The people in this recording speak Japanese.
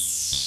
you